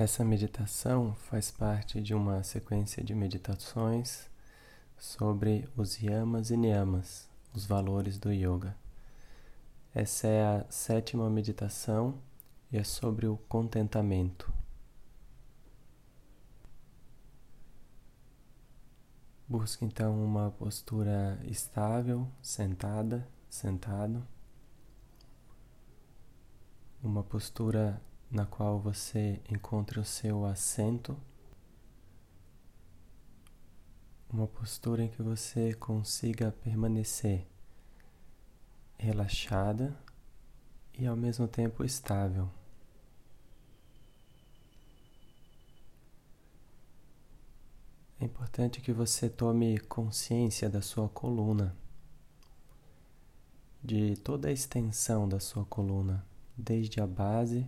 Essa meditação faz parte de uma sequência de meditações sobre os yamas e niyamas, os valores do yoga. Essa é a sétima meditação e é sobre o contentamento. Busque então uma postura estável, sentada, sentado. Uma postura na qual você encontre o seu assento, uma postura em que você consiga permanecer relaxada e ao mesmo tempo estável. É importante que você tome consciência da sua coluna, de toda a extensão da sua coluna, desde a base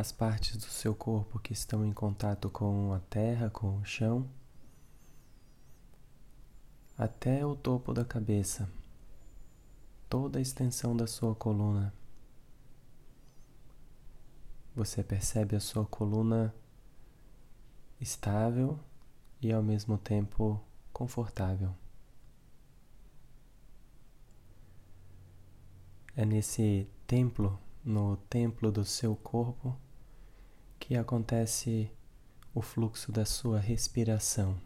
as partes do seu corpo que estão em contato com a terra, com o chão, até o topo da cabeça, toda a extensão da sua coluna. Você percebe a sua coluna estável e ao mesmo tempo confortável. É nesse templo no templo do seu corpo que acontece o fluxo da sua respiração.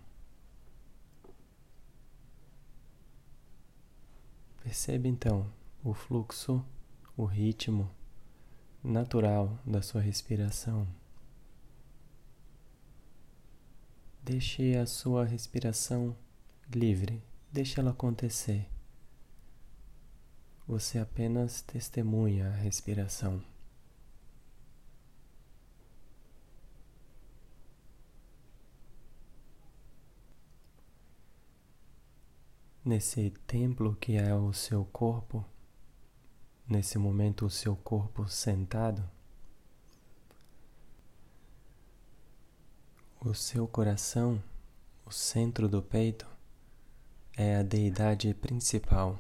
Perceba então o fluxo, o ritmo natural da sua respiração. Deixe a sua respiração livre, deixe ela acontecer. Você apenas testemunha a respiração. Nesse templo que é o seu corpo, nesse momento, o seu corpo sentado, o seu coração, o centro do peito, é a deidade principal.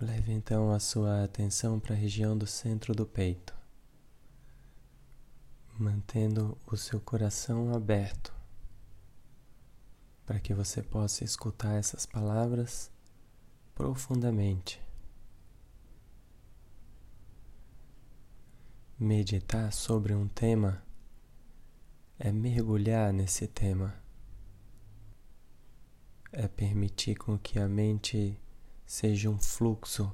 Leve então a sua atenção para a região do centro do peito, mantendo o seu coração aberto para que você possa escutar essas palavras profundamente. Meditar sobre um tema é mergulhar nesse tema, é permitir com que a mente seja um fluxo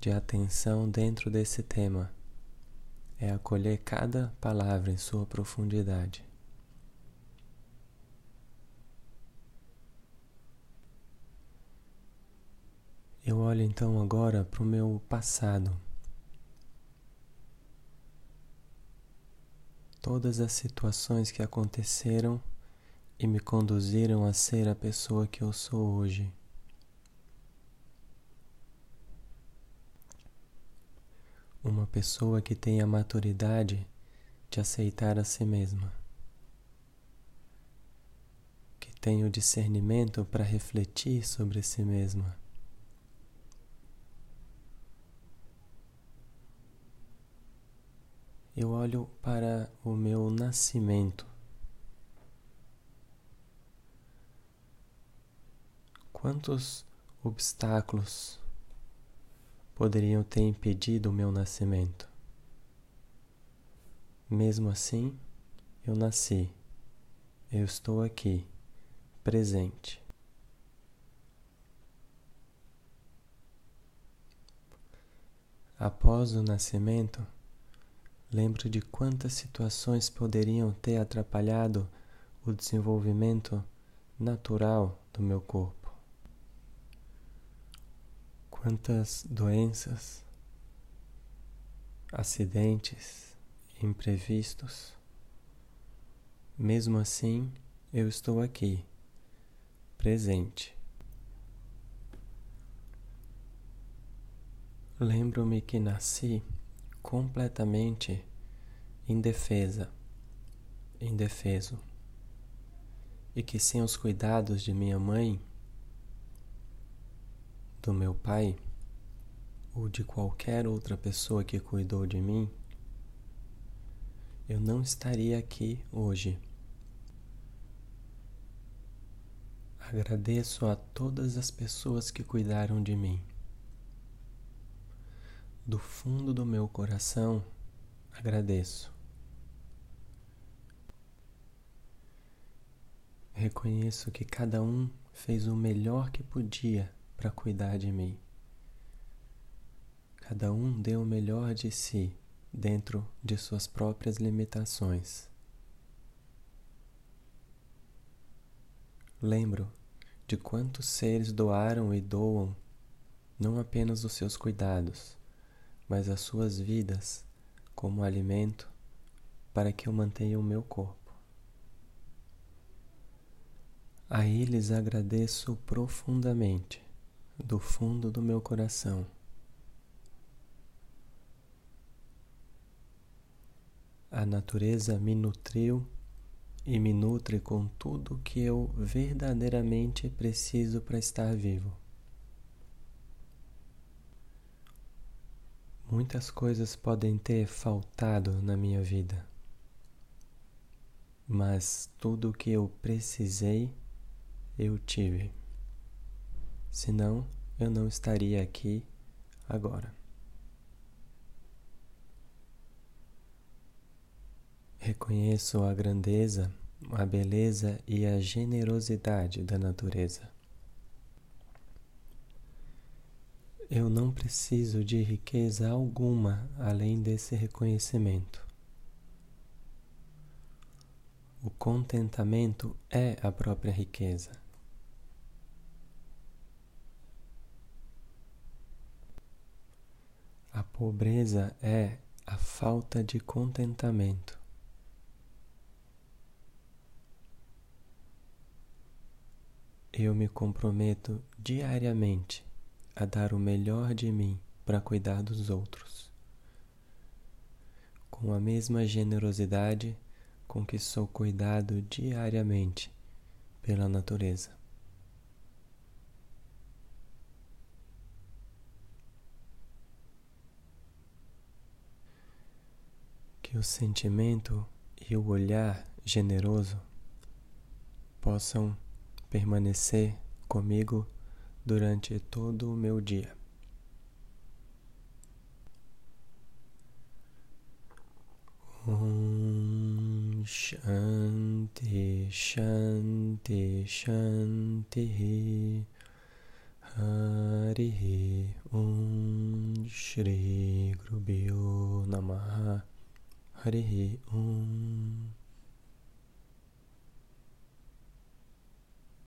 de atenção dentro desse tema. É acolher cada palavra em sua profundidade. Eu olho então agora para o meu passado. Todas as situações que aconteceram e me conduziram a ser a pessoa que eu sou hoje. Uma pessoa que tem a maturidade de aceitar a si mesma, que tem o discernimento para refletir sobre si mesma. Eu olho para o meu nascimento. Quantos obstáculos poderiam ter impedido o meu nascimento. Mesmo assim, eu nasci, eu estou aqui, presente. Após o nascimento, lembro de quantas situações poderiam ter atrapalhado o desenvolvimento natural do meu corpo quantas doenças, acidentes, imprevistos. Mesmo assim, eu estou aqui, presente. Lembro-me que nasci completamente indefesa, indefeso, e que sem os cuidados de minha mãe do meu pai, ou de qualquer outra pessoa que cuidou de mim, eu não estaria aqui hoje. Agradeço a todas as pessoas que cuidaram de mim. Do fundo do meu coração, agradeço. Reconheço que cada um fez o melhor que podia para cuidar de mim. Cada um deu o melhor de si dentro de suas próprias limitações. Lembro de quantos seres doaram e doam não apenas os seus cuidados, mas as suas vidas como alimento para que eu mantenha o meu corpo. A eles agradeço profundamente, do fundo do meu coração. A natureza me nutriu e me nutre com tudo que eu verdadeiramente preciso para estar vivo. Muitas coisas podem ter faltado na minha vida, mas tudo o que eu precisei, eu tive. Senão, eu não estaria aqui agora. Reconheço a grandeza, a beleza e a generosidade da natureza. Eu não preciso de riqueza alguma além desse reconhecimento. O contentamento é a própria riqueza. A pobreza é a falta de contentamento. Eu me comprometo diariamente a dar o melhor de mim para cuidar dos outros, com a mesma generosidade com que sou cuidado diariamente pela natureza. Que o sentimento e o olhar generoso possam permanecer comigo durante todo o meu dia. Om Shanti Shanti Shanti Hari Om Shri Guru Namaha Hari Om